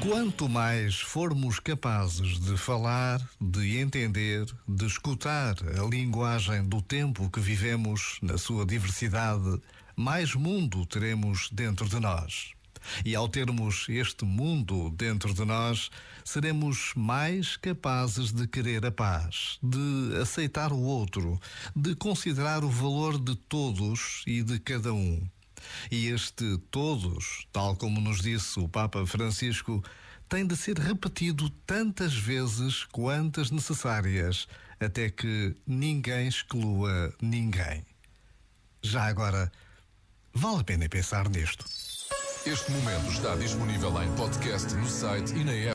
Quanto mais formos capazes de falar, de entender, de escutar a linguagem do tempo que vivemos na sua diversidade, mais mundo teremos dentro de nós. E ao termos este mundo dentro de nós, seremos mais capazes de querer a paz, de aceitar o outro, de considerar o valor de todos e de cada um. E este todos, tal como nos disse o Papa Francisco, tem de ser repetido tantas vezes quantas necessárias, até que ninguém exclua ninguém. Já agora, vale a pena pensar nisto. Este momento está disponível em podcast no site e na app.